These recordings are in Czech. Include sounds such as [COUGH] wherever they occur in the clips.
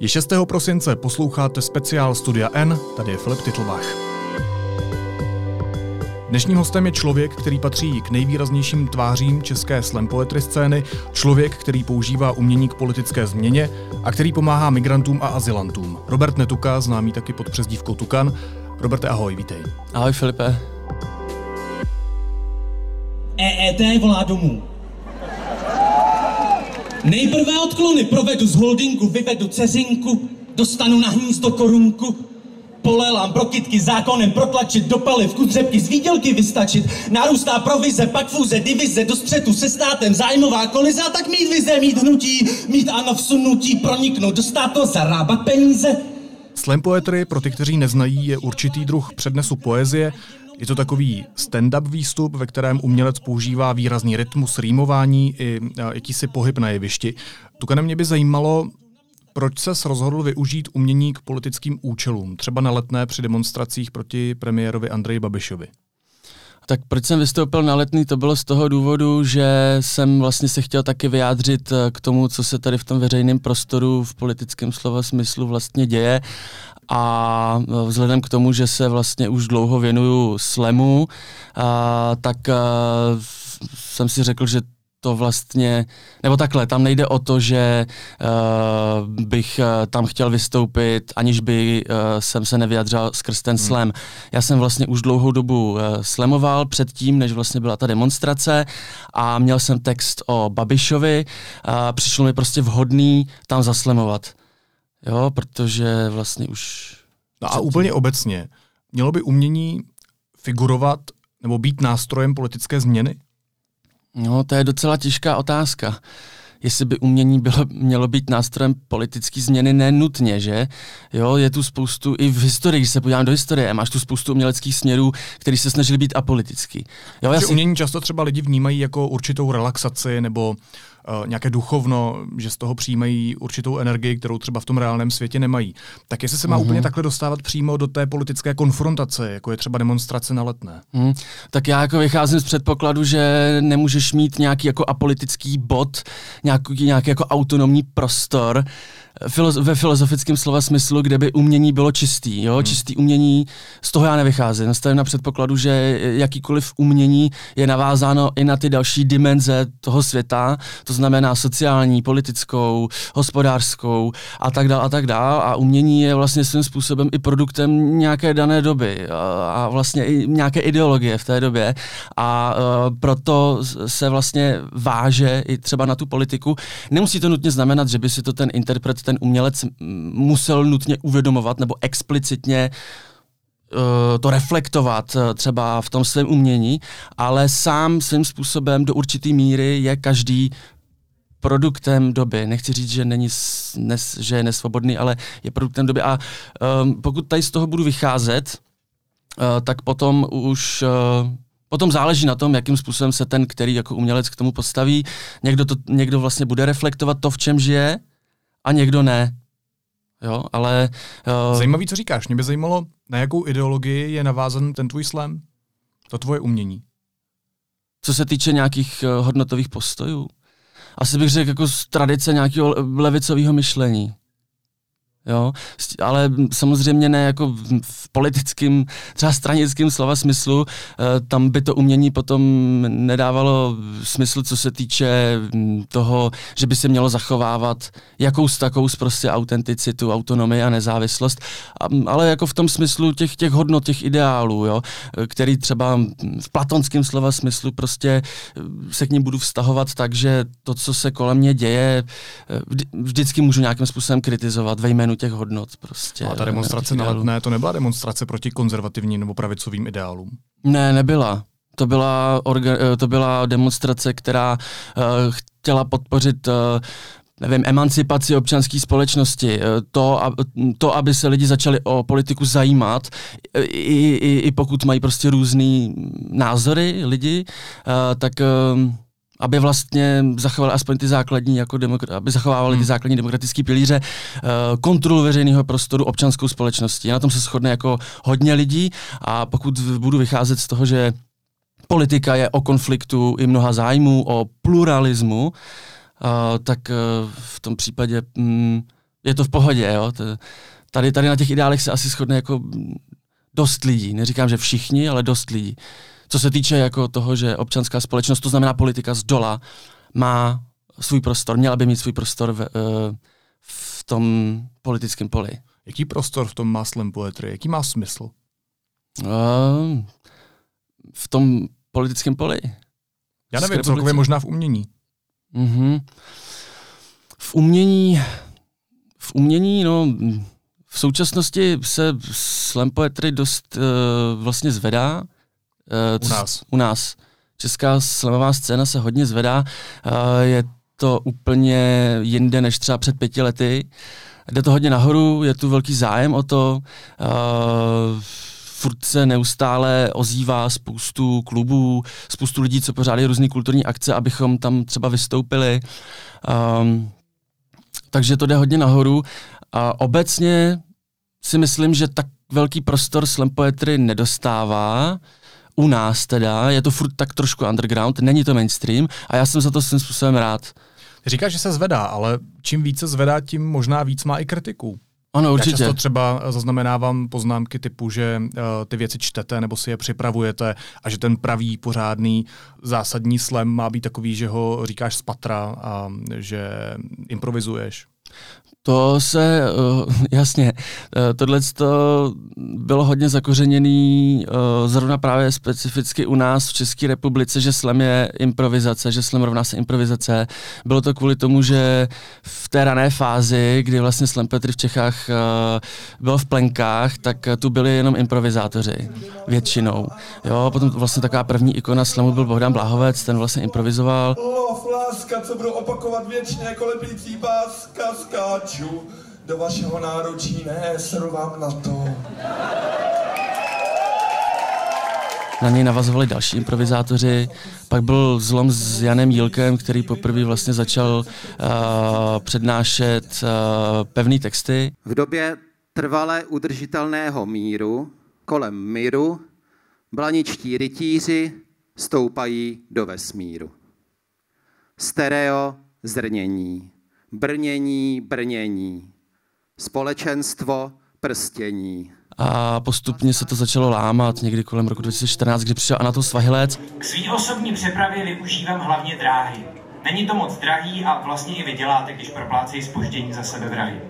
Je 6. prosince, posloucháte speciál Studia N, tady je Filip Titlbach. Dnešním hostem je člověk, který patří k nejvýraznějším tvářím české slam poetry scény, člověk, který používá umění k politické změně a který pomáhá migrantům a azylantům. Robert Netuka, známý taky pod přezdívkou Tukan. Roberte, ahoj, vítej. Ahoj Filipe. EET volá domů. Nejprve odklony provedu z holdingu, vyvedu cezinku, dostanu na hnízdo korunku, polelám prokytky zákonem protlačit do paliv, kudřepky z výdělky vystačit, narůstá provize, pak fůze, divize do střetu se státem, zájmová kolize a tak mít vize, mít hnutí, mít ano vsunutí, proniknout do státu, zarábat peníze. Slam poetry, pro ty, kteří neznají, je určitý druh přednesu poezie, je to takový stand-up výstup, ve kterém umělec používá výrazný rytmus, rýmování i jakýsi pohyb na jevišti. Tukane mě by zajímalo, proč se rozhodl využít umění k politickým účelům, třeba na letné při demonstracích proti premiérovi Andreji Babišovi? Tak proč jsem vystoupil na letný, to bylo z toho důvodu, že jsem vlastně se chtěl taky vyjádřit eh, k tomu, co se tady v tom veřejném prostoru v politickém slova smyslu vlastně děje a e, vzhledem k tomu, že se vlastně už dlouho věnuju slemu, a, tak a, e, jsem si řekl, že to vlastně, nebo takhle, tam nejde o to, že uh, bych uh, tam chtěl vystoupit, aniž by uh, jsem se nevyjadřil skrz ten hmm. slam. Já jsem vlastně už dlouhou dobu uh, slamoval předtím, než vlastně byla ta demonstrace a měl jsem text o Babišovi a přišlo mi prostě vhodný tam zaslemovat. Jo, protože vlastně už... No a úplně obecně, mělo by umění figurovat nebo být nástrojem politické změny? No, to je docela těžká otázka. Jestli by umění bylo, mělo být nástrojem politické změny, nenutně, že? Jo, je tu spoustu, i v historii, když se podívám do historie, máš tu spoustu uměleckých směrů, který se snažili být apolitický. Jo, já si... umění často třeba lidi vnímají jako určitou relaxaci nebo nějaké duchovno, že z toho přijímají určitou energii, kterou třeba v tom reálném světě nemají. Tak jestli se má mm-hmm. úplně takhle dostávat přímo do té politické konfrontace, jako je třeba demonstrace na letné. Mm, tak já jako vycházím z předpokladu, že nemůžeš mít nějaký jako apolitický bod, nějaký, nějaký jako autonomní prostor, ve filozofickém slova smyslu, kde by umění bylo čistý. Jo? Hmm. Čistý umění, z toho já nevycházím. Nastavím na předpokladu, že jakýkoliv umění je navázáno i na ty další dimenze toho světa, to znamená sociální, politickou, hospodářskou a tak dále a tak dále. A umění je vlastně svým způsobem i produktem nějaké dané doby a, vlastně i nějaké ideologie v té době. A uh, proto se vlastně váže i třeba na tu politiku. Nemusí to nutně znamenat, že by si to ten interpret ten umělec musel nutně uvědomovat nebo explicitně uh, to reflektovat uh, třeba v tom svém umění, ale sám svým způsobem do určité míry je každý produktem doby. Nechci říct, že, není že je nesvobodný, ale je produktem doby. A um, pokud tady z toho budu vycházet, uh, tak potom už Potom záleží na tom, jakým způsobem se ten, který jako umělec k tomu postaví. Někdo, to, někdo vlastně bude reflektovat to, v čem žije, a někdo ne. Jo, ale... Uh... Zajímavý, co říkáš. Mě by zajímalo, na jakou ideologii je navázan ten tvůj slam? To tvoje umění. Co se týče nějakých uh, hodnotových postojů? Asi bych řekl jako z tradice nějakého levicového myšlení. Jo, ale samozřejmě ne jako v politickém, třeba stranickém slova smyslu, eh, tam by to umění potom nedávalo smysl, co se týče hm, toho, že by se mělo zachovávat jakous takou prostě autenticitu, autonomii a nezávislost, ale jako v tom smyslu těch, těch hodnot, těch ideálů, jo, který třeba v platonském slova smyslu prostě eh, se k ním budu vztahovat tak, že to, co se kolem mě děje, eh, vždycky můžu nějakým způsobem kritizovat ve jménu těch hodnot. Prostě, a ta demonstrace na letné, to nebyla demonstrace proti konzervativním nebo pravicovým ideálům? Ne, nebyla. To byla, orga, eh, to byla demonstrace, která uh, chtěla podpořit uh, nevím, emancipaci občanské společnosti, to, to, aby se lidi začali o politiku zajímat, i, i, i pokud mají prostě různé názory lidi, tak aby vlastně zachovali aspoň ty základní, jako demokra- aby zachovávali hmm. ty základní demokratické pilíře, uh, kontrolu veřejného prostoru občanskou společností. Na tom se shodne jako hodně lidí a pokud budu vycházet z toho, že politika je o konfliktu i mnoha zájmů, o pluralismu, uh, tak uh, v tom případě um, je to v pohodě, jo. Tady, tady na těch ideálech se asi shodne jako dost lidí. Neříkám, že všichni, ale dost lidí. Co se týče jako toho, že občanská společnost, to znamená politika z dola, má svůj prostor, měla by mít svůj prostor v, eh, v tom politickém poli. Jaký prostor v tom má slam poetry? Jaký má smysl? Uh, v tom politickém poli. Já nevím, celkově možná v umění. Mm-hmm. V umění, v umění, no, v současnosti se slam poetry dost uh, vlastně zvedá. Uh, u nás. U nás. Česká slamová scéna se hodně zvedá. Uh, je to úplně jinde než třeba před pěti lety. Jde to hodně nahoru, je tu velký zájem o to. Uh, furt se neustále ozývá spoustu klubů, spoustu lidí, co pořádají různé kulturní akce, abychom tam třeba vystoupili. Um, takže to jde hodně nahoru. A obecně si myslím, že tak velký prostor slam poetry nedostává. U nás teda, je to furt tak trošku underground, není to mainstream a já jsem za to svým způsobem rád. Říkáš, že se zvedá, ale čím více zvedá, tím možná víc má i kritiků. Ano, určitě. Já často třeba zaznamenávám poznámky typu, že uh, ty věci čtete nebo si je připravujete a že ten pravý, pořádný, zásadní slam má být takový, že ho říkáš z patra a že improvizuješ. To se, uh, [LAUGHS] jasně, uh, tohle bylo hodně zakořeněný uh, zrovna právě specificky u nás v České republice, že slam je improvizace, že slam rovná se improvizace. Bylo to kvůli tomu, že v té rané fázi, kdy vlastně slam Petry v Čechách uh, byl v plenkách, tak tu byli jenom improvizátoři, většinou. Jo, potom vlastně taková první ikona slamu byl Bohdan Blahovec, ten vlastně improvizoval. Lov, láska, co budu opakovat věčně jako lepící báska, skáč skáču do vašeho náručí, ne, seru vám na to. Na něj navazovali další improvizátoři. Pak byl zlom s Janem Jílkem, který poprvé vlastně začal uh, přednášet uh, pevné texty. V době trvalé udržitelného míru kolem míru blaničtí rytíři stoupají do vesmíru. Stereo zrnění brnění, brnění, společenstvo, prstění. A postupně se to začalo lámat někdy kolem roku 2014, kdy přišel Anatol Svahilec. K svý osobní přepravě využívám hlavně dráhy. Není to moc drahý a vlastně i vyděláte, když proplácejí spoždění za sebe vrahy.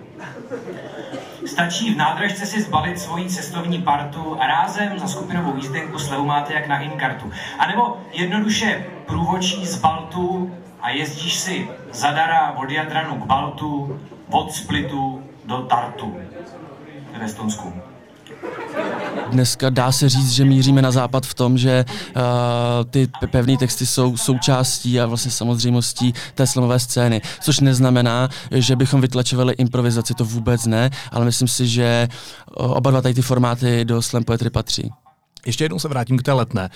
Stačí v nádražce si zbalit svoji cestovní partu a rázem za skupinovou jízdenku slevu máte jak na inkartu. A nebo jednoduše průvočí z Baltu a jezdíš si zadara od Jadranu k Baltu, od Splitu do Tartu v Estonsku. Dneska dá se říct, že míříme na západ v tom, že uh, ty pevné texty jsou součástí a vlastně samozřejmostí té slamové scény, což neznamená, že bychom vytlačovali improvizaci, to vůbec ne, ale myslím si, že oba dva tady ty formáty do slam poetry patří. Ještě jednou se vrátím k té letné.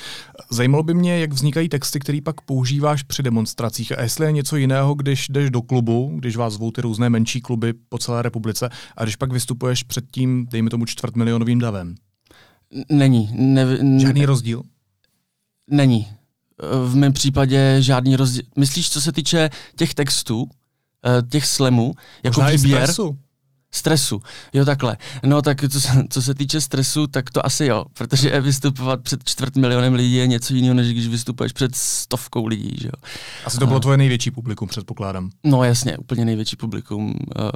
Zajímalo by mě, jak vznikají texty, které pak používáš při demonstracích a jestli je něco jiného, když jdeš do klubu, když vás zvou ty různé menší kluby po celé republice a když pak vystupuješ před tím, dejme tomu, čtvrtmilionovým davem. Není. Ne, ne, žádný rozdíl? Není. V mém případě žádný rozdíl. Myslíš, co se týče těch textů, eh, těch slemů, jako Možná výběr? stresu stresu. Jo, takhle. No tak co, co se týče stresu, tak to asi jo, protože [LAUGHS] vystupovat před čtvrt milionem lidí je něco jiného, než když vystupuješ před stovkou lidí, že jo. Asi to bylo tvoje největší publikum, předpokládám. No jasně, úplně největší publikum.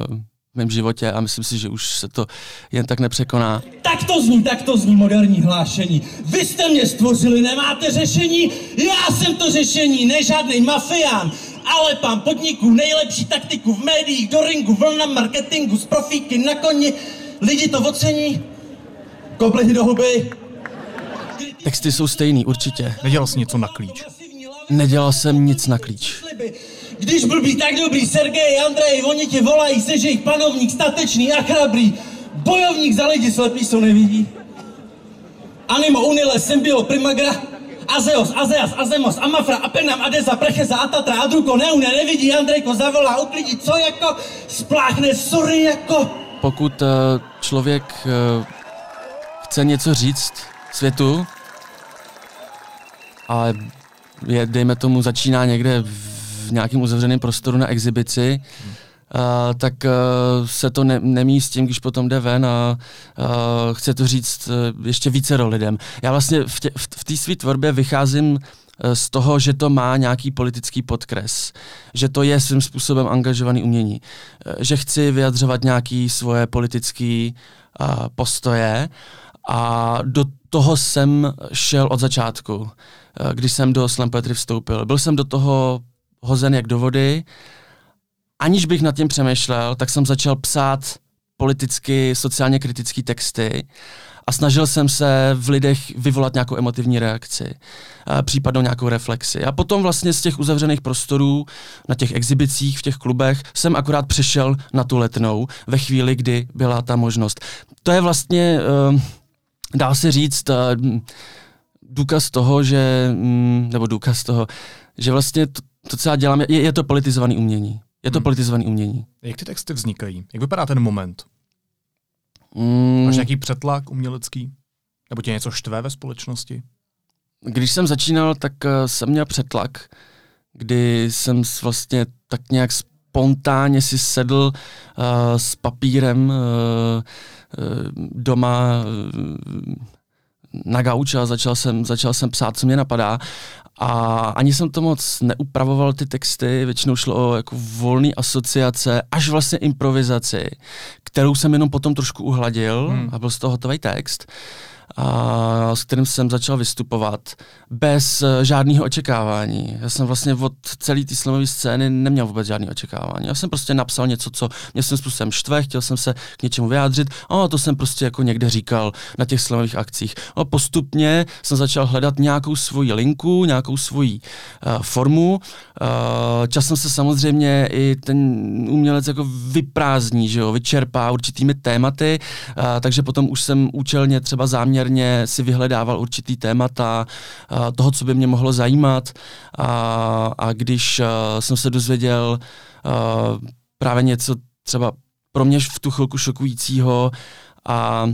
Uh, v mém životě a myslím si, že už se to jen tak nepřekoná. Tak to zní, tak to zní moderní hlášení. Vy jste mě stvořili, nemáte řešení? Já jsem to řešení, ne žádný mafián ale pán podniků, nejlepší taktiku v médiích, do ringu, vlna marketingu, z profíky na koni, lidi to ocení, koblihy do huby. Texty jsou stejný, určitě. Nedělal jsi něco na klíč? Nedělal jsem nic na klíč. Když blbý, tak dobrý, Sergej, Andrej, oni tě volají, jsi jejich panovník, statečný a chrabrý. Bojovník za lidi slepý, co nevidí. Animo, Unile, Symbio, Primagra, Azeos, Azeas, Azemos, Amafra, Apenam, Adeza, Precheza, Atatra, Adruko, Neune, nevidí, Andrejko, zavolá, uklidí, co jako spláchne, sorry, jako. Pokud uh, člověk uh, chce něco říct světu a je, dejme tomu, začíná někde v nějakém uzavřeném prostoru na exibici, Uh, tak uh, se to ne, nemí s tím, když potom jde ven a uh, chce to říct uh, ještě více lidem. Já vlastně v, tě, v, v té své tvorbě vycházím z toho, že to má nějaký politický podkres, že to je svým způsobem angažovaný umění, že chci vyjadřovat nějaké svoje politické uh, postoje a do toho jsem šel od začátku, uh, když jsem do Slam Poetry vstoupil. Byl jsem do toho hozen jak do vody, aniž bych nad tím přemýšlel, tak jsem začal psát politicky, sociálně kritické texty a snažil jsem se v lidech vyvolat nějakou emotivní reakci, případnou nějakou reflexi. A potom vlastně z těch uzavřených prostorů, na těch exhibicích, v těch klubech, jsem akorát přešel na tu letnou ve chvíli, kdy byla ta možnost. To je vlastně, uh, dá se říct, uh, důkaz toho, že, um, nebo důkaz toho, že vlastně to, to co já dělám, je, je to politizovaný umění. Je to hmm. politizované umění. Jak ty texty vznikají? Jak vypadá ten moment? Mm. Máš nějaký přetlak umělecký? Nebo tě něco štve ve společnosti? Když jsem začínal, tak uh, jsem měl přetlak, kdy jsem vlastně tak nějak spontánně si sedl uh, s papírem uh, uh, doma uh, na gauč a začal jsem, začal jsem psát, co mě napadá. A ani jsem to moc neupravoval ty texty, většinou šlo o jako volné asociace, až vlastně improvizaci, kterou jsem jenom potom trošku uhladil hmm. a byl z toho hotový text a s kterým jsem začal vystupovat bez uh, žádného očekávání. Já jsem vlastně od celé té slamové scény neměl vůbec žádné očekávání. Já jsem prostě napsal něco, co mě jsem způsobem štve, chtěl jsem se k něčemu vyjádřit a to jsem prostě jako někde říkal na těch slamových akcích. A postupně jsem začal hledat nějakou svoji linku, nějakou svoji uh, formu. Uh, časem se samozřejmě i ten umělec jako vyprázdní, že jo, vyčerpá určitými tématy, uh, takže potom už jsem účelně třeba záměr záměrně si vyhledával určitý témata toho, co by mě mohlo zajímat. A, a když jsem se dozvěděl právě něco třeba pro mě v tu chvilku šokujícího a uh,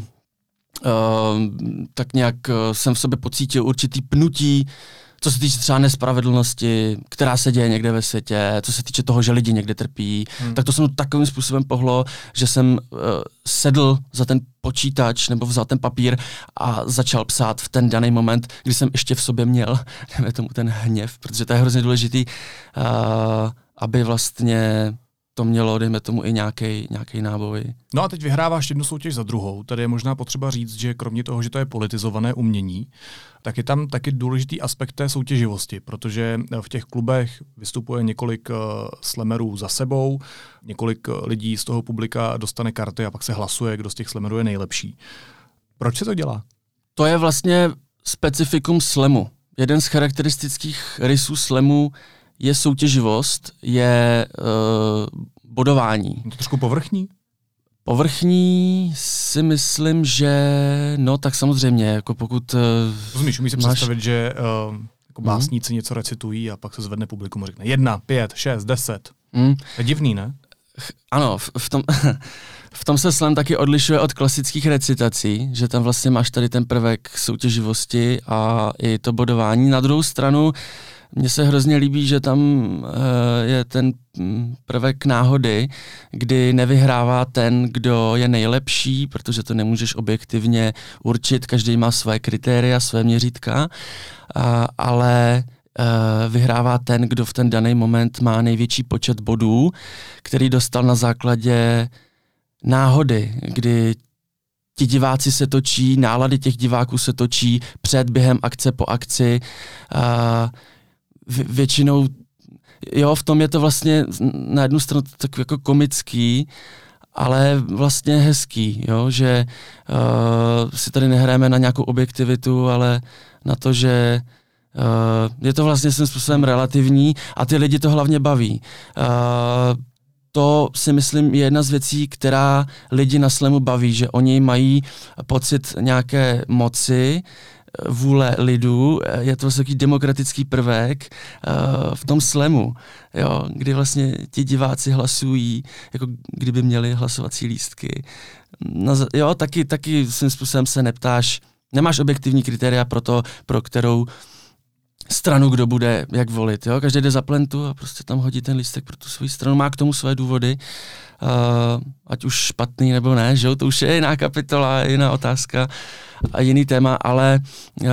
tak nějak uh, jsem v sobě pocítil určitý pnutí, co se týče třeba nespravedlnosti, která se děje někde ve světě, co se týče toho, že lidi někde trpí, hmm. tak to jsem takovým způsobem pohlo, že jsem uh, sedl za ten počítač nebo vzal ten papír a začal psát v ten daný moment, kdy jsem ještě v sobě měl, [LAUGHS] nevím tomu, ten hněv, protože to je hrozně důležitý, uh, aby vlastně to mělo, dejme tomu, i nějaký náboj. No a teď vyhráváš jednu soutěž za druhou. Tady je možná potřeba říct, že kromě toho, že to je politizované umění, tak je tam taky důležitý aspekt té soutěživosti, protože v těch klubech vystupuje několik uh, slemerů za sebou, několik lidí z toho publika dostane karty a pak se hlasuje, kdo z těch slemerů je nejlepší. Proč se to dělá? To je vlastně specifikum slemu. Jeden z charakteristických rysů slemu je soutěživost, je uh, bodování. Je to trošku povrchní? Povrchní si myslím, že no tak samozřejmě, jako pokud... Uh, Rozumíš, umíš si máš... představit, že uh, jako mhm. básníci mm. něco recitují a pak se zvedne publikum a řekne jedna, pět, šest, deset. Mm. To je divný, ne? Ano, v, v tom... [LAUGHS] v tom se slam taky odlišuje od klasických recitací, že tam vlastně máš tady ten prvek soutěživosti a i to bodování. Na druhou stranu mně se hrozně líbí, že tam uh, je ten mm, prvek náhody, kdy nevyhrává ten, kdo je nejlepší, protože to nemůžeš objektivně určit, každý má své kritéria, své měřítka, ale uh, vyhrává ten, kdo v ten daný moment má největší počet bodů, který dostal na základě náhody, kdy ti diváci se točí, nálady těch diváků se točí před, během akce, po akci. Uh, většinou, jo, v tom je to vlastně na jednu stranu tak jako komický, ale vlastně hezký, jo, že uh, si tady nehráme na nějakou objektivitu, ale na to, že uh, je to vlastně svým způsobem relativní a ty lidi to hlavně baví. Uh, to si myslím je jedna z věcí, která lidi na slemu baví, že oni mají pocit nějaké moci, vůle lidu, je to takový demokratický prvek uh, v tom slemu, jo, kdy vlastně ti diváci hlasují, jako kdyby měli hlasovací lístky. No, jo, taky, taky svým způsobem se neptáš, nemáš objektivní kritéria pro to, pro kterou stranu, kdo bude jak volit. Jo? Každý jde za plentu a prostě tam hodí ten lístek pro tu svou stranu. Má k tomu své důvody, uh, ať už špatný nebo ne, že jo? to už je jiná kapitola, jiná otázka a jiný téma, ale uh,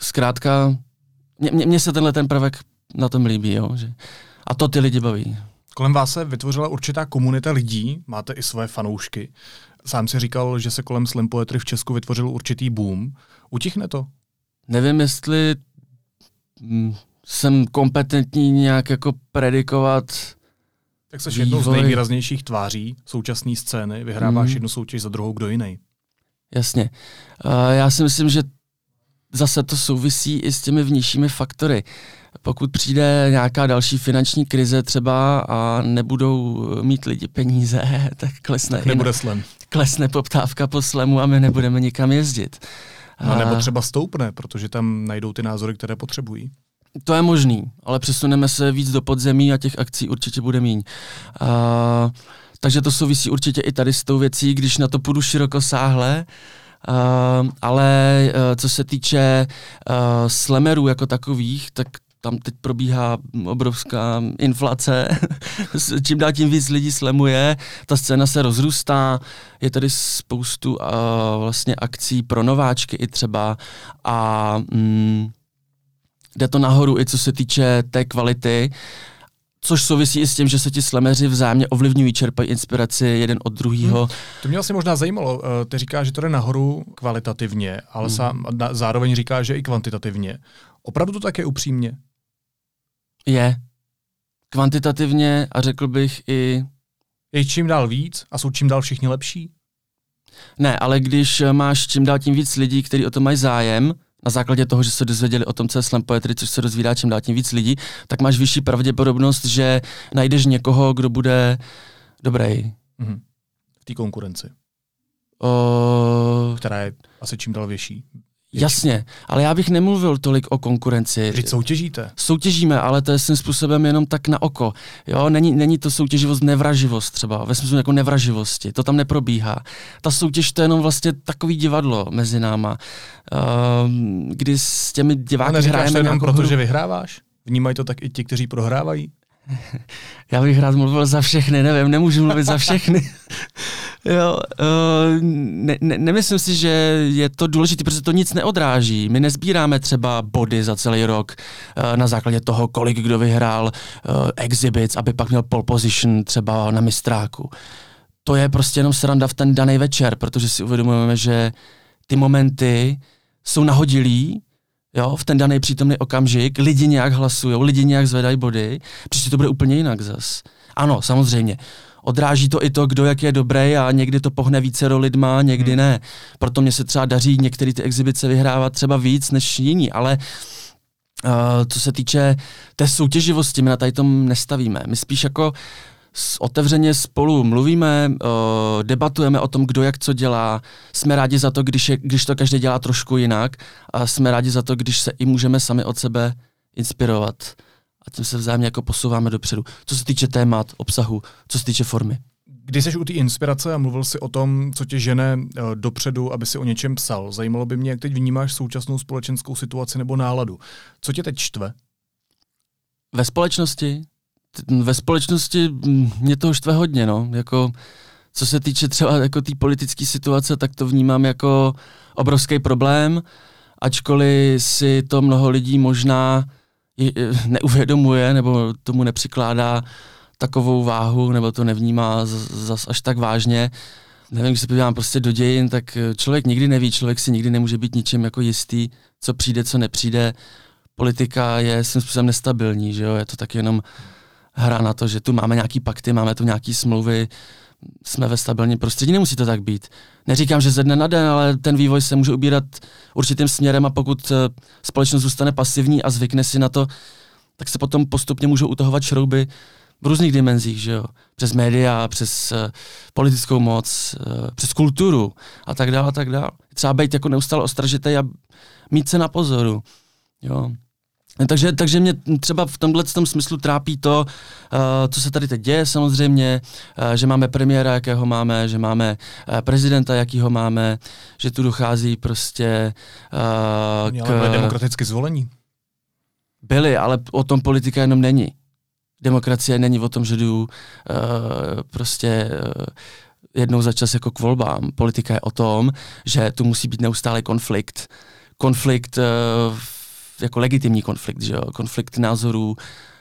zkrátka mně se tenhle ten prvek na tom líbí, jo? Že, a to ty lidi baví. Kolem vás se vytvořila určitá komunita lidí, máte i své fanoušky. Sám si říkal, že se kolem slam poetry v Česku vytvořil určitý boom. Utichne to? Nevím, jestli hm, jsem kompetentní nějak jako predikovat Tak jsi jednou z nejvýraznějších tváří současné scény, vyhráváš mm. jednu soutěž za druhou, kdo jiný. Jasně. Uh, já si myslím, že zase to souvisí i s těmi vnějšími faktory. Pokud přijde nějaká další finanční krize třeba a nebudou mít lidi peníze, [LAUGHS] tak klesne. Tak nebude slem. Klesne poptávka po slemu a my nebudeme nikam jezdit. No, nebo třeba stoupne, protože tam najdou ty názory, které potřebují. To je možný, ale přesuneme se víc do podzemí a těch akcí určitě bude míň. Uh, takže to souvisí určitě i tady s tou věcí, když na to půjdu široko sáhle, Uh, ale uh, co se týče uh, slemerů jako takových, tak tam teď probíhá obrovská inflace, [LAUGHS] čím dál tím víc lidí slemuje, ta scéna se rozrůstá, je tady spoustu uh, vlastně akcí pro nováčky i třeba. A mm, jde to nahoru i co se týče té kvality, což souvisí i s tím, že se ti slemeři vzájemně ovlivňují, čerpají inspiraci jeden od druhého. Hmm. To mě asi možná zajímalo. Eh, ty říkáš, že to jde nahoru kvalitativně, ale hmm. sám, zároveň říká, že i kvantitativně. Opravdu to tak je upřímně? Je. Kvantitativně a řekl bych i... Je čím dál víc a jsou čím dál všichni lepší? Ne, ale když máš čím dál tím víc lidí, kteří o to mají zájem, na základě toho, že se dozvěděli o tom, co je slam poetry, což se rozvídá čím dál tím víc lidí, tak máš vyšší pravděpodobnost, že najdeš někoho, kdo bude dobrý. Mm-hmm. V té konkurenci. O... Která je asi čím dál větší. Jasně, ale já bych nemluvil tolik o konkurenci. Vždyť soutěžíte. Soutěžíme, ale to je svým způsobem jenom tak na oko. Jo, není, není to soutěživost, nevraživost třeba, ve smyslu jako nevraživosti, to tam neprobíhá. Ta soutěž to je jenom vlastně takový divadlo mezi náma, uh, kdy s těmi diváky a hrajeme to jenom proto, že vyhráváš? Vnímají to tak i ti, kteří prohrávají? [LAUGHS] Já bych rád mluvil za všechny, nevím, nemůžu mluvit za všechny. [LAUGHS] jo, uh, ne, ne, nemyslím si, že je to důležité, protože to nic neodráží. My nezbíráme třeba body za celý rok uh, na základě toho, kolik kdo vyhrál uh, exhibits, aby pak měl pole position třeba na mistráku. To je prostě jenom sranda v ten daný večer, protože si uvědomujeme, že ty momenty jsou nahodilí jo, v ten daný přítomný okamžik, lidi nějak hlasují, lidi nějak zvedají body, příště to bude úplně jinak zas. Ano, samozřejmě. Odráží to i to, kdo jak je dobrý a někdy to pohne více do lidma, někdy hmm. ne. Proto mě se třeba daří některé ty exibice vyhrávat třeba víc než jiní, ale uh, co se týče té soutěživosti, my na tady tom nestavíme. My spíš jako otevřeně spolu mluvíme, uh, debatujeme o tom, kdo jak co dělá. Jsme rádi za to, když, je, když to každý dělá trošku jinak a jsme rádi za to, když se i můžeme sami od sebe inspirovat. A tím se vzájemně jako posouváme dopředu. Co se týče témat, obsahu, co se týče formy. Když jsi u té inspirace a mluvil si o tom, co tě žene uh, dopředu, aby si o něčem psal, zajímalo by mě, jak teď vnímáš současnou společenskou situaci nebo náladu. Co tě teď čtve? Ve společnosti ve společnosti mě to štve hodně, no. Jako, co se týče třeba jako té politické situace, tak to vnímám jako obrovský problém, ačkoliv si to mnoho lidí možná neuvědomuje nebo tomu nepřikládá takovou váhu nebo to nevnímá zas až tak vážně. Nevím, když se podívám prostě do dějin, tak člověk nikdy neví, člověk si nikdy nemůže být ničím jako jistý, co přijde, co nepřijde. Politika je svým způsobem nestabilní, že jo? je to tak jenom hra na to, že tu máme nějaký pakty, máme tu nějaký smlouvy, jsme ve stabilním prostředí, nemusí to tak být. Neříkám, že ze dne na den, ale ten vývoj se může ubírat určitým směrem a pokud eh, společnost zůstane pasivní a zvykne si na to, tak se potom postupně můžou utahovat šrouby v různých dimenzích, že jo? Přes média, přes uh, politickou moc, uh, přes kulturu a tak dále a tak dále. Třeba být jako neustále ostražitý a mít se na pozoru. Jo? Takže, takže mě třeba v tomhle tom smyslu trápí to, uh, co se tady teď děje samozřejmě, uh, že máme premiéra, jakého máme, že máme uh, prezidenta, jakýho máme, že tu dochází prostě uh, k... Demokraticky zvolení. Byli, ale o tom politika jenom není. Demokracie není o tom, že jdu uh, prostě uh, jednou za čas jako k volbám. Politika je o tom, že tu musí být neustále konflikt. Konflikt uh, jako legitimní konflikt, že jo? konflikt názorů,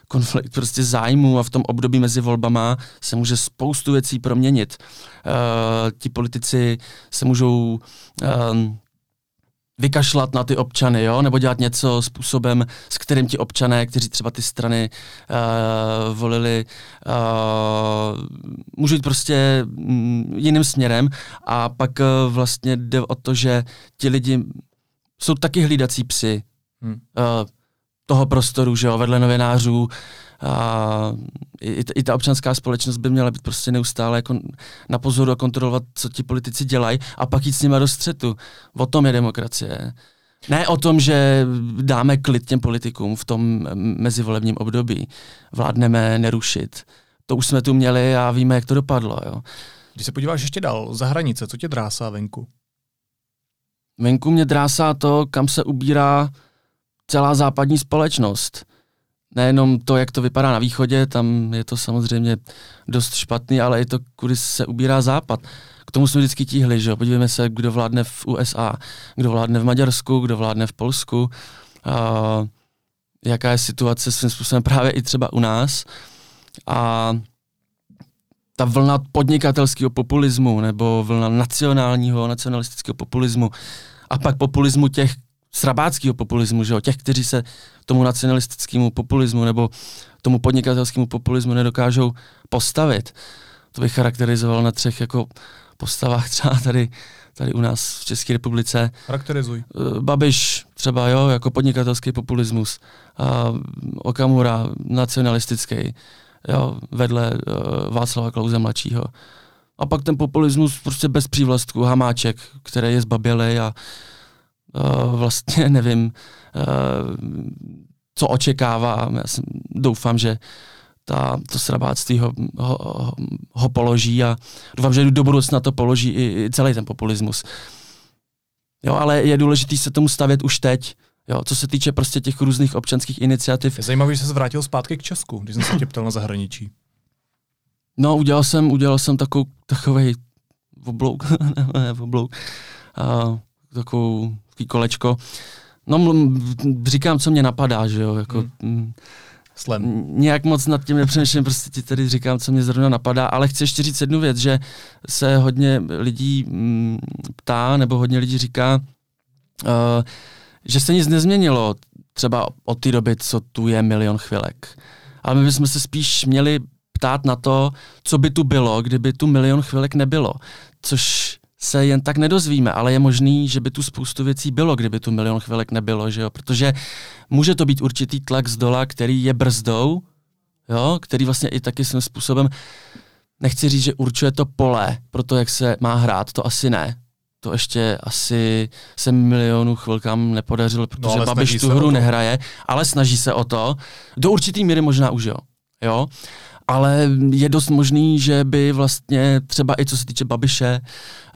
konflikt prostě zájmu a v tom období mezi volbama se může spoustu věcí proměnit. Uh, ti politici se můžou um, vykašlat na ty občany, jo? nebo dělat něco způsobem, s kterým ti občané, kteří třeba ty strany uh, volili, uh, můžou jít prostě um, jiným směrem a pak uh, vlastně jde o to, že ti lidi jsou taky hlídací psy, hmm. uh, toho prostoru, že jo, vedle novinářů. A i, i ta občanská společnost by měla být prostě neustále jako na pozoru a kontrolovat, co ti politici dělají a pak jít s nimi do střetu. O tom je demokracie. Ne o tom, že dáme klid těm politikům v tom mezivolebním období. Vládneme nerušit. To už jsme tu měli a víme, jak to dopadlo. Jo. Když se podíváš ještě dál, za hranice, co tě drásá venku? Venku mě drásá to, kam se ubírá celá západní společnost. Nejenom to, jak to vypadá na východě, tam je to samozřejmě dost špatný, ale i to, kudy se ubírá západ. K tomu jsme vždycky tíhli, že jo? Podívejme se, kdo vládne v USA, kdo vládne v Maďarsku, kdo vládne v Polsku, a jaká je situace svým způsobem právě i třeba u nás. A ta vlna podnikatelského populismu nebo vlna nacionálního, nacionalistického populismu a pak populismu těch, srabáckého populismu, že jo? těch, kteří se tomu nacionalistickému populismu nebo tomu podnikatelskému populismu nedokážou postavit. To bych charakterizoval na třech jako postavách třeba tady, tady u nás v České republice. Charakterizuj. Eh, Babiš třeba, jo, jako podnikatelský populismus. A Okamura nacionalistický, jo, vedle uh, Václava Klauze mladšího. A pak ten populismus prostě bez přívlastku, Hamáček, který je zbabělej a uh, vlastně [LAUGHS] nevím, uh, co očekává. Já jsem, doufám, že ta, to srabáctví ho, ho, ho položí a doufám, že do budoucna to položí i, i celý ten populismus. Jo, ale je důležité se tomu stavět už teď. Jo, co se týče prostě těch různých občanských iniciativ. Je zajímavé, že se vrátil zpátky k Česku, když jsem se tě ptal na zahraničí. No, udělal jsem, udělal jsem takovou, takový oblouk, [LAUGHS] ne, oblouk, uh, takovou takový kolečko. No, říkám, co mě napadá, že jo, jako... Hmm. Slem. Nějak moc nad tím nepřemýšlím, prostě ti tady říkám, co mě zrovna napadá, ale chci ještě říct jednu věc, že se hodně lidí mm, ptá, nebo hodně lidí říká, uh, že se nic nezměnilo třeba od té doby, co tu je milion chvilek. Ale my bychom se spíš měli ptát na to, co by tu bylo, kdyby tu milion chvilek nebylo. Což se jen tak nedozvíme, ale je možný, že by tu spoustu věcí bylo, kdyby tu milion chvilek nebylo, že jo? Protože může to být určitý tlak z dola, který je brzdou, jo? který vlastně i taky svým způsobem, nechci říct, že určuje to pole pro to, jak se má hrát, to asi ne. To ještě asi se milionů chvilkám nepodařilo, no, protože no, Babiš tu hru nehraje, ale snaží se o to. Do určitý míry možná už jo. jo? Ale je dost možný, že by vlastně třeba i co se týče Babiše,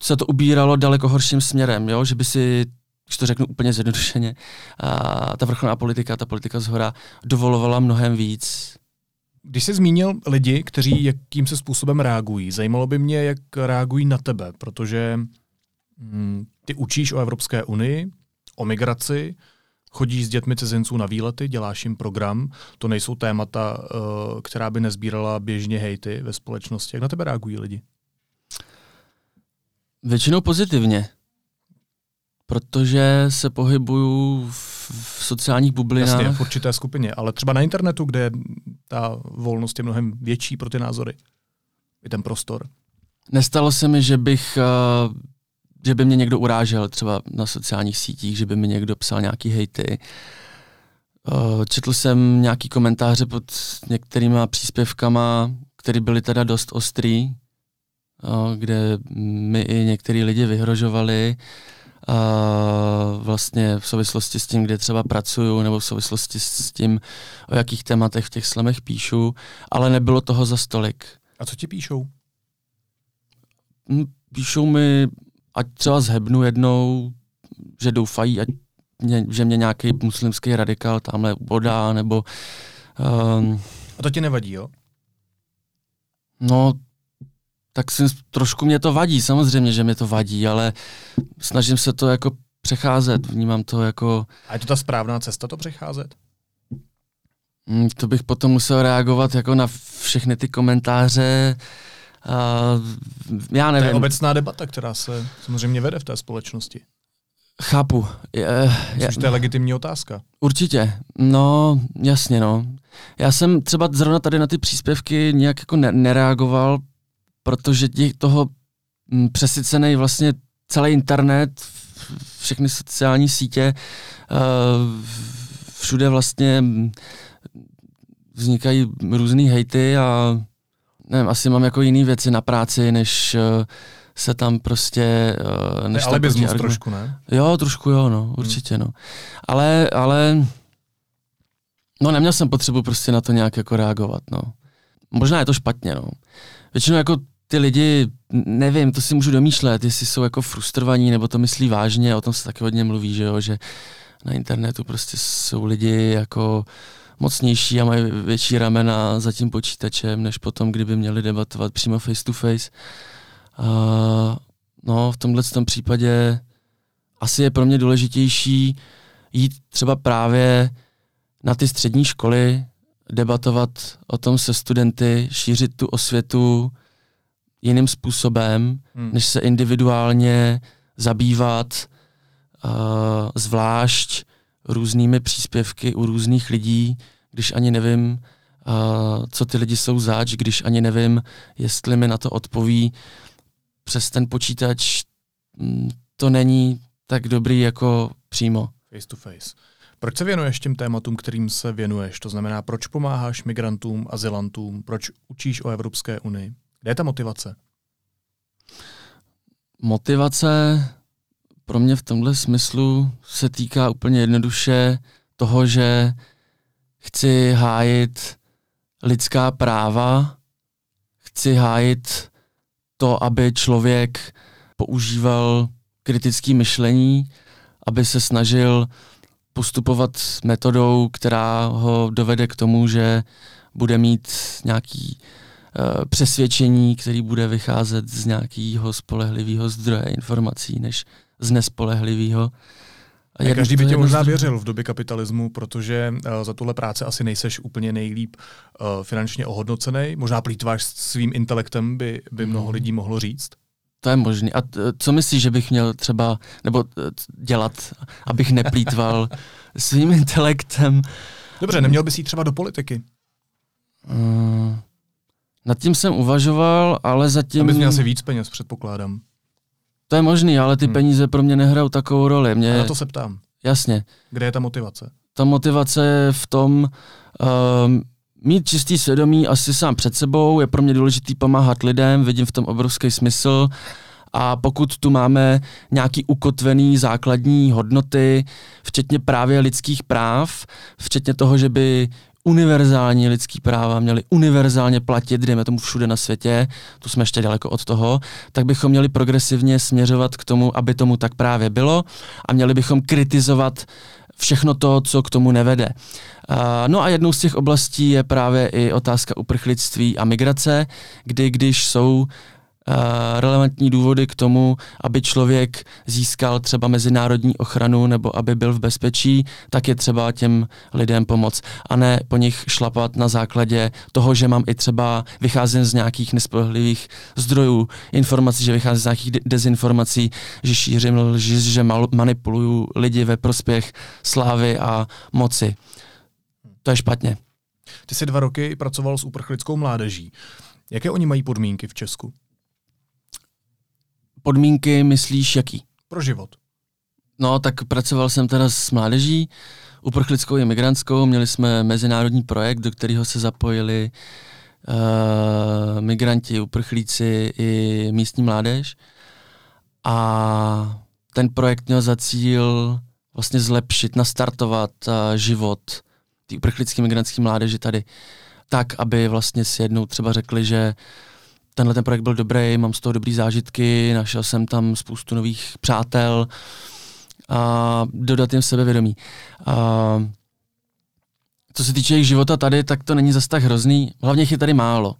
se to ubíralo daleko horším směrem, jo? že by si když to řeknu úplně zjednodušeně, a ta vrcholná politika, ta politika z hora dovolovala mnohem víc. Když jsi zmínil lidi, kteří jakým se způsobem reagují, zajímalo by mě, jak reagují na tebe, protože hm, ty učíš o Evropské unii, o migraci, chodíš s dětmi cizinců na výlety, děláš jim program, to nejsou témata, uh, která by nezbírala běžně hejty ve společnosti. Jak na tebe reagují lidi? Většinou pozitivně, protože se pohybuju v, v sociálních bublinách. Jasně, v určité skupině, ale třeba na internetu, kde ta volnost je mnohem větší pro ty názory. I ten prostor. Nestalo se mi, že bych uh, že by mě někdo urážel třeba na sociálních sítích, že by mi někdo psal nějaký hejty. Uh, četl jsem nějaký komentáře pod některýma příspěvkama, které byly teda dost ostrý, uh, kde mi i některý lidi vyhrožovali Uh, vlastně v souvislosti s tím, kde třeba pracuju, nebo v souvislosti s tím, o jakých tématech v těch slamech píšu, ale nebylo toho za stolik. A co ti píšou? Hm, píšou mi, ať třeba zhebnu jednou, že doufají, ať mě, že mě nějaký muslimský radikál tamhle bodá, nebo... Um, A to ti nevadí, jo? No, tak si, trošku mě to vadí, samozřejmě, že mě to vadí, ale snažím se to jako přecházet, vnímám to jako... A je to ta správná cesta to přecházet? Mm, to bych potom musel reagovat jako na všechny ty komentáře. Uh, já nevím. To je obecná debata, která se samozřejmě vede v té společnosti. Chápu. Je, Myslím, je, že to je legitimní otázka. Určitě. No, jasně, no. Já jsem třeba zrovna tady na ty příspěvky nějak jako ne- nereagoval, protože těch toho mm, přesycený vlastně celý internet, všechny sociální sítě, uh, všude vlastně mm, vznikají různé hejty a nevím, asi mám jako jiné věci na práci, než uh, se tam prostě... Uh, než ale bizmus trošku, ne? Jo, trošku jo, no, hmm. určitě, hmm. no. Ale, ale, no neměl jsem potřebu prostě na to nějak jako reagovat, no. Možná je to špatně, no. Většinou jako ty lidi, nevím, to si můžu domýšlet, jestli jsou jako frustrovaní, nebo to myslí vážně, o tom se taky hodně mluví, že jo, že na internetu prostě jsou lidi jako mocnější a mají větší ramena za tím počítačem, než potom, kdyby měli debatovat přímo face to face. Uh, no, v tomhle tom případě asi je pro mě důležitější jít třeba právě na ty střední školy, debatovat o tom se studenty, šířit tu osvětu jiným způsobem, hmm. než se individuálně zabývat uh, zvlášť různými příspěvky u různých lidí, když ani nevím, uh, co ty lidi jsou zač, když ani nevím, jestli mi na to odpoví přes ten počítač, mm, to není tak dobrý jako přímo. Face to face. Proč se věnuješ těm tématům, kterým se věnuješ? To znamená, proč pomáháš migrantům, azylantům, proč učíš o Evropské unii? Kde je ta motivace? Motivace pro mě v tomhle smyslu se týká úplně jednoduše toho, že chci hájit lidská práva, chci hájit to, aby člověk používal kritické myšlení, aby se snažil postupovat metodou, která ho dovede k tomu, že bude mít nějaký uh, přesvědčení, který bude vycházet z nějakého spolehlivého zdroje informací, než z nespolehlivého. A každý by tě možná věřil v době kapitalismu, protože uh, za tuhle práce asi nejseš úplně nejlíp uh, finančně ohodnocený. Možná plítváš svým intelektem, by, by mnoho hmm. lidí mohlo říct. To je možné. A t- co myslíš, že bych měl třeba, nebo dělat, abych neplýtval [LAUGHS] svým intelektem? Dobře, neměl bys jít třeba do politiky? Uh, nad tím jsem uvažoval, ale zatím... Abys měl asi víc peněz, předpokládám. To je možný, ale ty hmm. peníze pro mě nehrajou takovou roli. Mě... A na to se ptám. Jasně. Kde je ta motivace? Ta motivace je v tom, uh, mít čistý svědomí asi sám před sebou, je pro mě důležitý pomáhat lidem, vidím v tom obrovský smysl a pokud tu máme nějaký ukotvený základní hodnoty, včetně právě lidských práv, včetně toho, že by univerzální lidský práva měly univerzálně platit, dejme tomu všude na světě, tu jsme ještě daleko od toho, tak bychom měli progresivně směřovat k tomu, aby tomu tak právě bylo a měli bychom kritizovat všechno to, co k tomu nevede. No a jednou z těch oblastí je právě i otázka uprchlictví a migrace, kdy když jsou relevantní důvody k tomu, aby člověk získal třeba mezinárodní ochranu nebo aby byl v bezpečí, tak je třeba těm lidem pomoct a ne po nich šlapat na základě toho, že mám i třeba vycházím z nějakých nespolehlivých zdrojů informací, že vycházím z nějakých dezinformací, že šířím lži, že manipuluju lidi ve prospěch slávy a moci. To je špatně. Ty jsi dva roky pracoval s uprchlickou mládeží. Jaké oni mají podmínky v Česku? Podmínky myslíš jaký? Pro život. No, tak pracoval jsem teda s mládeží, uprchlickou i migrantskou, měli jsme mezinárodní projekt, do kterého se zapojili uh, migranti, uprchlíci i místní mládež. A ten projekt měl za cíl vlastně zlepšit, nastartovat uh, život té uprchlické migrantské mládeže tady tak, aby vlastně si jednou třeba řekli, že tenhle ten projekt byl dobrý, mám z toho dobrý zážitky, našel jsem tam spoustu nových přátel a dodat jim sebevědomí. A co se týče jejich života tady, tak to není zas tak hrozný. Hlavně jich je tady málo.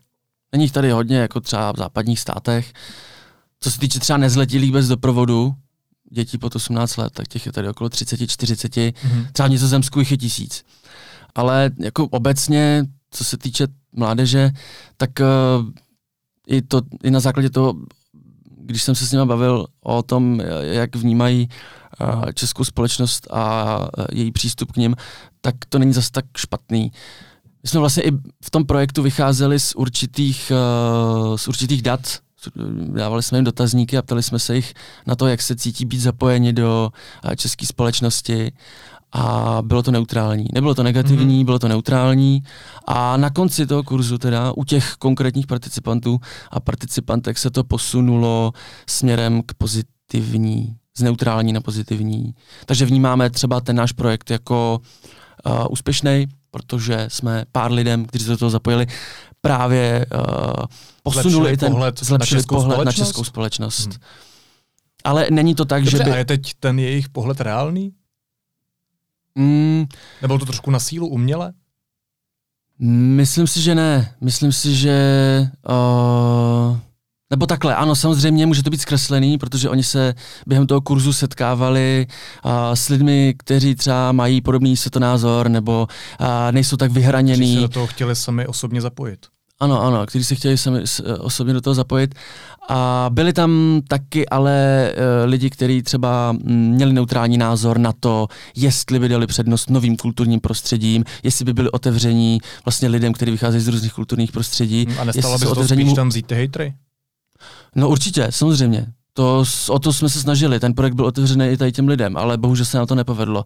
Není jich tady hodně, jako třeba v západních státech. Co se týče třeba nezletilých bez doprovodu, dětí pod 18 let, tak těch je tady okolo 30, 40, mm-hmm. třeba v Nizozemsku jich je tisíc. Ale jako obecně, co se týče mládeže, tak uh, i, to, i na základě toho, když jsem se s nimi bavil o tom, jak vnímají uh, českou společnost a uh, její přístup k ním, tak to není zase tak špatný. My jsme vlastně i v tom projektu vycházeli z určitých, uh, z určitých dat, dávali jsme jim dotazníky a ptali jsme se jich na to, jak se cítí být zapojeni do české společnosti a bylo to neutrální. Nebylo to negativní, mm-hmm. bylo to neutrální a na konci toho kurzu teda u těch konkrétních participantů a participantek se to posunulo směrem k pozitivní, z neutrální na pozitivní. Takže vnímáme třeba ten náš projekt jako uh, úspěšný, protože jsme pár lidem, kteří se do toho zapojili, právě uh, posunuli ten pohled zlepšili na českou pohled společnost? na českou společnost. Hmm. Ale není to tak, Dobře, že by... a je teď ten jejich pohled reálný? Mm. Nebylo to trošku na sílu uměle? Myslím si, že ne. Myslím si, že... Uh, nebo takhle, ano, samozřejmě může to být zkreslený, protože oni se během toho kurzu setkávali uh, s lidmi, kteří třeba mají podobný světonázor nebo uh, nejsou tak vyhraněný. Kteří se do toho chtěli sami osobně zapojit. Ano, ano, kteří se chtěli sami osobně do toho zapojit. A byli tam taky ale uh, lidi, kteří třeba měli neutrální názor na to, jestli by dali přednost novým kulturním prostředím, jestli by byli otevření vlastně lidem, kteří vycházejí z různých kulturních prostředí. A nestalo by to spíš tam vzít ty hejtry? No určitě, samozřejmě. To, o to jsme se snažili, ten projekt byl otevřený i tady těm lidem, ale bohužel se nám to nepovedlo.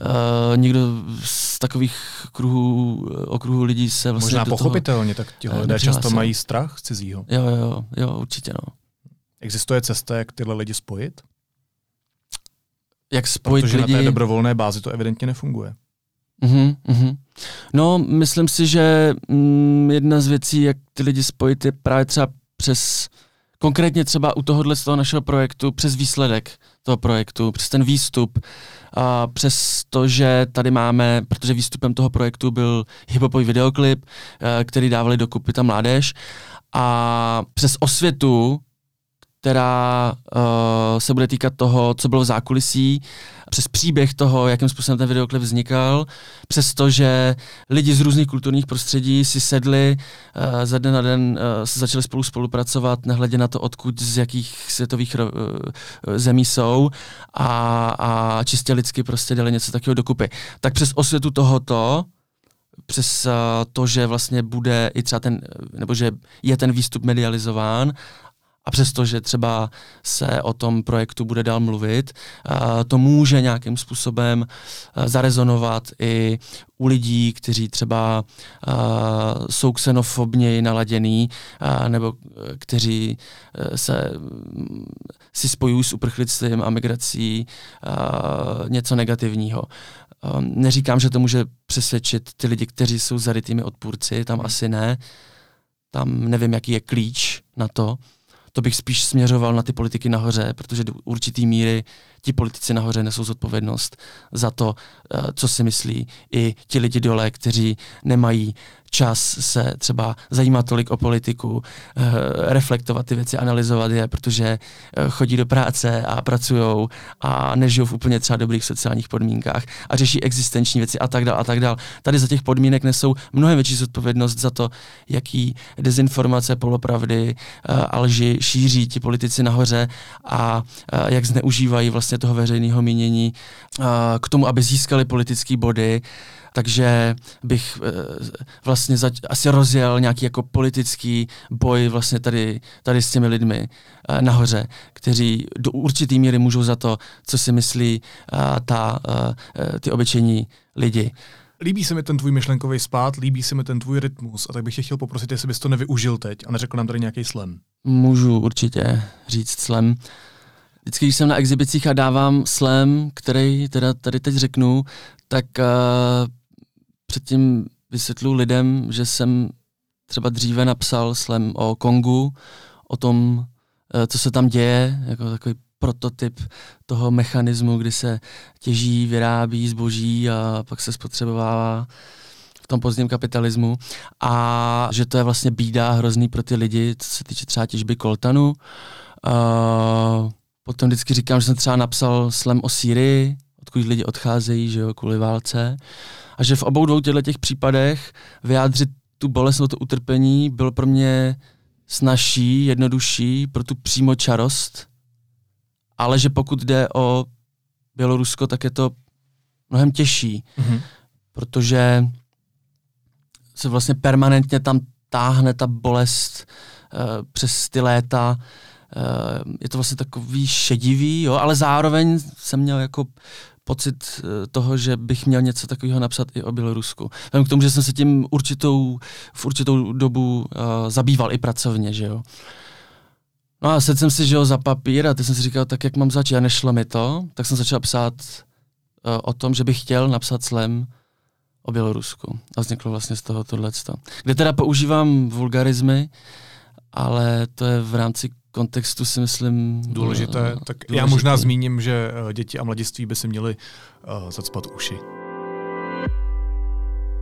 Uh, nikdo z takových kruhů, okruhů lidí se vlastně Možná pochopitelně, toho, tak ti lidé často se. mají strach z cizího. Jo, jo, jo, určitě no. Existuje cesta, jak tyhle lidi spojit? Jak spojit Protože lidi? na té dobrovolné bázi to evidentně nefunguje. Uh-huh, uh-huh. No, myslím si, že mm, jedna z věcí, jak ty lidi spojit, je právě třeba přes konkrétně třeba u tohohle z toho našeho projektu přes výsledek toho projektu, přes ten výstup, a přes to, že tady máme, protože výstupem toho projektu byl hiphopový videoklip, eh, který dávali dokupy ta mládež a přes osvětu, která uh, se bude týkat toho, co bylo v zákulisí, přes příběh toho, jakým způsobem ten videoklip vznikal, přes to, že lidi z různých kulturních prostředí si sedli, uh, za den na den uh, se začali spolu spolupracovat, nehledě na to, odkud, z jakých světových uh, zemí jsou a, a čistě lidsky prostě dali něco takového dokupy. Tak přes osvětu tohoto přes to, že vlastně bude i třeba ten, nebo že je ten výstup medializován a přesto, že třeba se o tom projektu bude dál mluvit, to může nějakým způsobem zarezonovat i u lidí, kteří třeba jsou xenofobněji naladění nebo kteří se si spojují s uprchlictvím a migrací něco negativního. Neříkám, že to může přesvědčit ty lidi, kteří jsou zarytými odpůrci, tam asi ne. Tam nevím, jaký je klíč na to to bych spíš směřoval na ty politiky nahoře, protože do určitý míry ti politici nahoře nesou zodpovědnost za to, eh, co si myslí i ti lidi dole, kteří nemají čas se třeba zajímat tolik o politiku, eh, reflektovat ty věci, analyzovat je, protože eh, chodí do práce a pracují a nežijou v úplně třeba dobrých sociálních podmínkách a řeší existenční věci a tak dále a tak dále. Tady za těch podmínek nesou mnohem větší zodpovědnost za to, jaký dezinformace, polopravdy a lži šíří ti politici nahoře a jak zneužívají vlastně toho veřejného mínění k tomu, aby získali politické body. Takže bych e, vlastně zač- asi rozjel nějaký jako politický boj vlastně tady, tady s těmi lidmi e, nahoře, kteří do určitý míry můžou za to, co si myslí ta, ty obyčejní lidi. Líbí se mi ten tvůj myšlenkový spát, líbí se mi ten tvůj rytmus a tak bych tě chtěl poprosit, jestli bys to nevyužil teď a neřekl nám tady nějaký slam. Můžu určitě říct slam. vždycky, když jsem na exhibicích a dávám slam, který teda tady teď řeknu, tak uh, předtím vysvětlu lidem, že jsem třeba dříve napsal slam o Kongu, o tom, uh, co se tam děje, jako takový prototyp toho mechanismu, kdy se těží, vyrábí zboží a pak se spotřebovává v tom pozdním kapitalismu a že to je vlastně bída hrozný pro ty lidi, co se týče třeba těžby koltanu. Uh, potom vždycky říkám, že jsem třeba napsal slam o Sýrii, odkud lidi odcházejí, že jo, kvůli válce. A že v obou dvou těchto těch případech vyjádřit tu bolest nebo to utrpení bylo pro mě snažší, jednodušší pro tu přímočarost, ale že pokud jde o Bělorusko, tak je to mnohem těžší, mm-hmm. protože se vlastně permanentně tam táhne ta bolest uh, přes ty léta. Uh, je to vlastně takový šedivý, jo, ale zároveň jsem měl jako pocit uh, toho, že bych měl něco takového napsat i o Bělorusku. Vzhledem k tomu, že jsem se tím určitou, v určitou dobu uh, zabýval i pracovně, že jo. No a sedl jsem si, že jo, za papír a teď jsem si říkal, tak jak mám začít a nešlo mi to, tak jsem začal psát uh, o tom, že bych chtěl napsat slam o Bělorusku. A vzniklo vlastně z toho tohleto. Kde teda používám vulgarizmy, ale to je v rámci kontextu si myslím důležité. Uh, tak důležité. já možná zmíním, že uh, děti a mladiství by si měli uh, zacpat uši.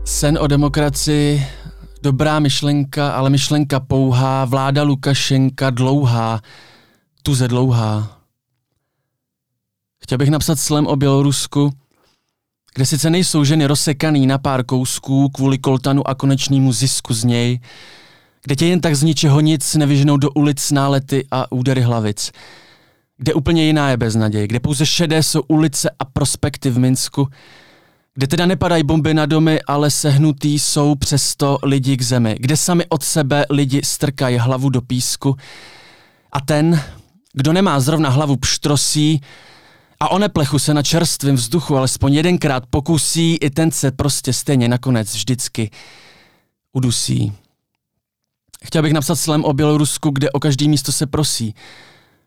Sen o demokracii, dobrá myšlenka, ale myšlenka pouhá, vláda Lukašenka dlouhá, tuze dlouhá. Chtěl bych napsat slem o Bělorusku, kde sice nejsou ženy rozsekaný na pár kousků kvůli koltanu a konečnému zisku z něj, kde tě jen tak z ničeho nic nevyženou do ulic nálety a údery hlavic, kde úplně jiná je beznaděj, kde pouze šedé jsou ulice a prospekty v Minsku, kde teda nepadají bomby na domy, ale sehnutý jsou přesto lidi k zemi, kde sami od sebe lidi strkají hlavu do písku. A ten, kdo nemá zrovna hlavu pštrosí, a o neplechu se na čerstvém vzduchu alespoň jedenkrát pokusí, i ten se prostě stejně nakonec vždycky udusí. Chtěl bych napsat slam o Bělorusku, kde o každý místo se prosí.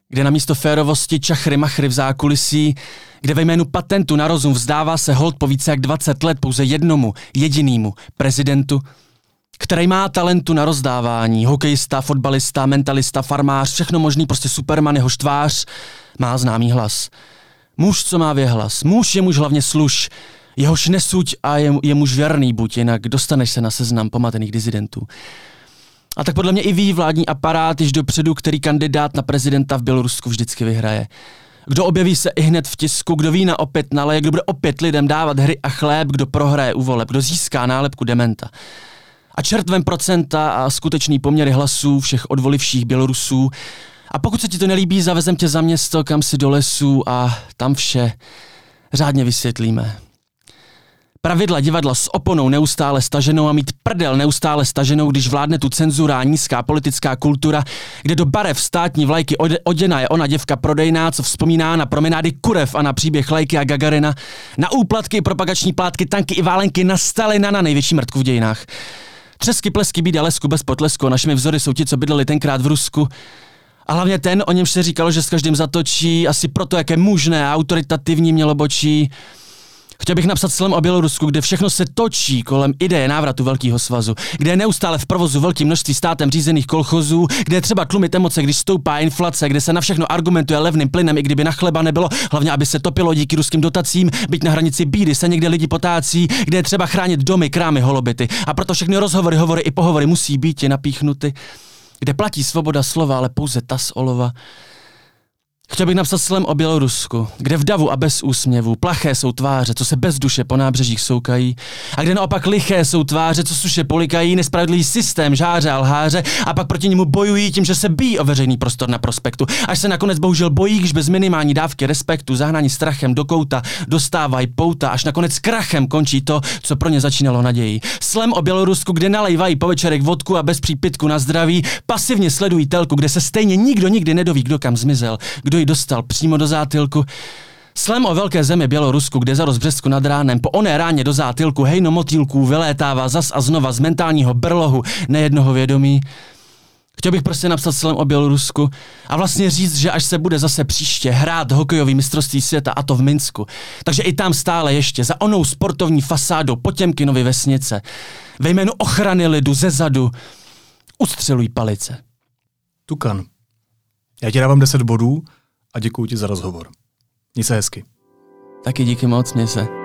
Kde na místo férovosti čachry machry v zákulisí, kde ve jménu patentu na rozum vzdává se hold po více jak 20 let pouze jednomu, jedinému prezidentu, který má talentu na rozdávání, hokejista, fotbalista, mentalista, farmář, všechno možný, prostě superman, jeho štvář, má známý hlas. Muž, co má věhlas, muž je muž hlavně služ, jehož nesuď a je, je muž věrný buď, jinak dostaneš se na seznam pomatených dizidentů. A tak podle mě i ví vládní aparát již dopředu, který kandidát na prezidenta v Bělorusku vždycky vyhraje. Kdo objeví se i hned v tisku, kdo vína opět naleje, kdo bude opět lidem dávat hry a chléb, kdo prohraje u voleb, kdo získá nálepku dementa. A čertvem procenta a skutečný poměry hlasů všech odvolivších Bělorusů a pokud se ti to nelíbí, zavezem tě za město, kam si do lesu a tam vše řádně vysvětlíme. Pravidla divadla s oponou neustále staženou a mít prdel neustále staženou, když vládne tu cenzura nízká politická kultura, kde do barev státní vlajky oděná je ona děvka prodejná, co vzpomíná na promenády kurev a na příběh Lajky a Gagarina, na úplatky, propagační plátky, tanky i válenky na Stalina na největší mrtku v dějinách. Třesky, plesky, bída, lesku bez potlesku, našimi vzory jsou ti, co bydleli tenkrát v Rusku, a hlavně ten, o němž se říkalo, že s každým zatočí, asi proto, jak je mužné a autoritativní mělo bočí. Chtěl bych napsat slam o Bělorusku, kde všechno se točí kolem ideje návratu Velkého svazu, kde je neustále v provozu velké množství státem řízených kolchozů, kde je třeba tlumit emoce, když stoupá inflace, kde se na všechno argumentuje levným plynem, i kdyby na chleba nebylo, hlavně aby se topilo díky ruským dotacím, byť na hranici bídy se někde lidi potácí, kde je třeba chránit domy, krámy, holobity. A proto všechny rozhovory, hovory i pohovory musí být napíchnuty kde platí svoboda slova, ale pouze ta z olova. Chtěl bych napsat slem o Bělorusku, kde v davu a bez úsměvu plaché jsou tváře, co se bez duše po nábřežích soukají, a kde naopak liché jsou tváře, co suše polikají, nespravedlivý systém žáře a lháře a pak proti němu bojují tím, že se bíjí o veřejný prostor na prospektu, až se nakonec bohužel bojí, když bez minimální dávky respektu, zahnání strachem do kouta, dostávají pouta, až nakonec krachem končí to, co pro ně začínalo nadějí. Slem o Bělorusku, kde nalejvají po večerek vodku a bez přípitku na zdraví, pasivně sledují telku, kde se stejně nikdo nikdy nedoví, kdo kam zmizel, kdo ji dostal přímo do zátilku. Slem o velké zemi Bělorusku, kde zarost Břesku nad ránem po oné ráně do zátilku hejno motýlků vylétává zas a znova z mentálního brlohu nejednoho vědomí. Chtěl bych prostě napsat celém o Bělorusku a vlastně říct, že až se bude zase příště hrát hokejový mistrovství světa a to v Minsku, takže i tam stále ještě za onou sportovní fasádou Potěmkinovy vesnice ve jménu ochrany lidu ze zadu ustřelují palice. Tukan. Já ti dávám 10 bodů a děkuji ti za rozhovor. Měj se hezky. Taky díky moc, měj se.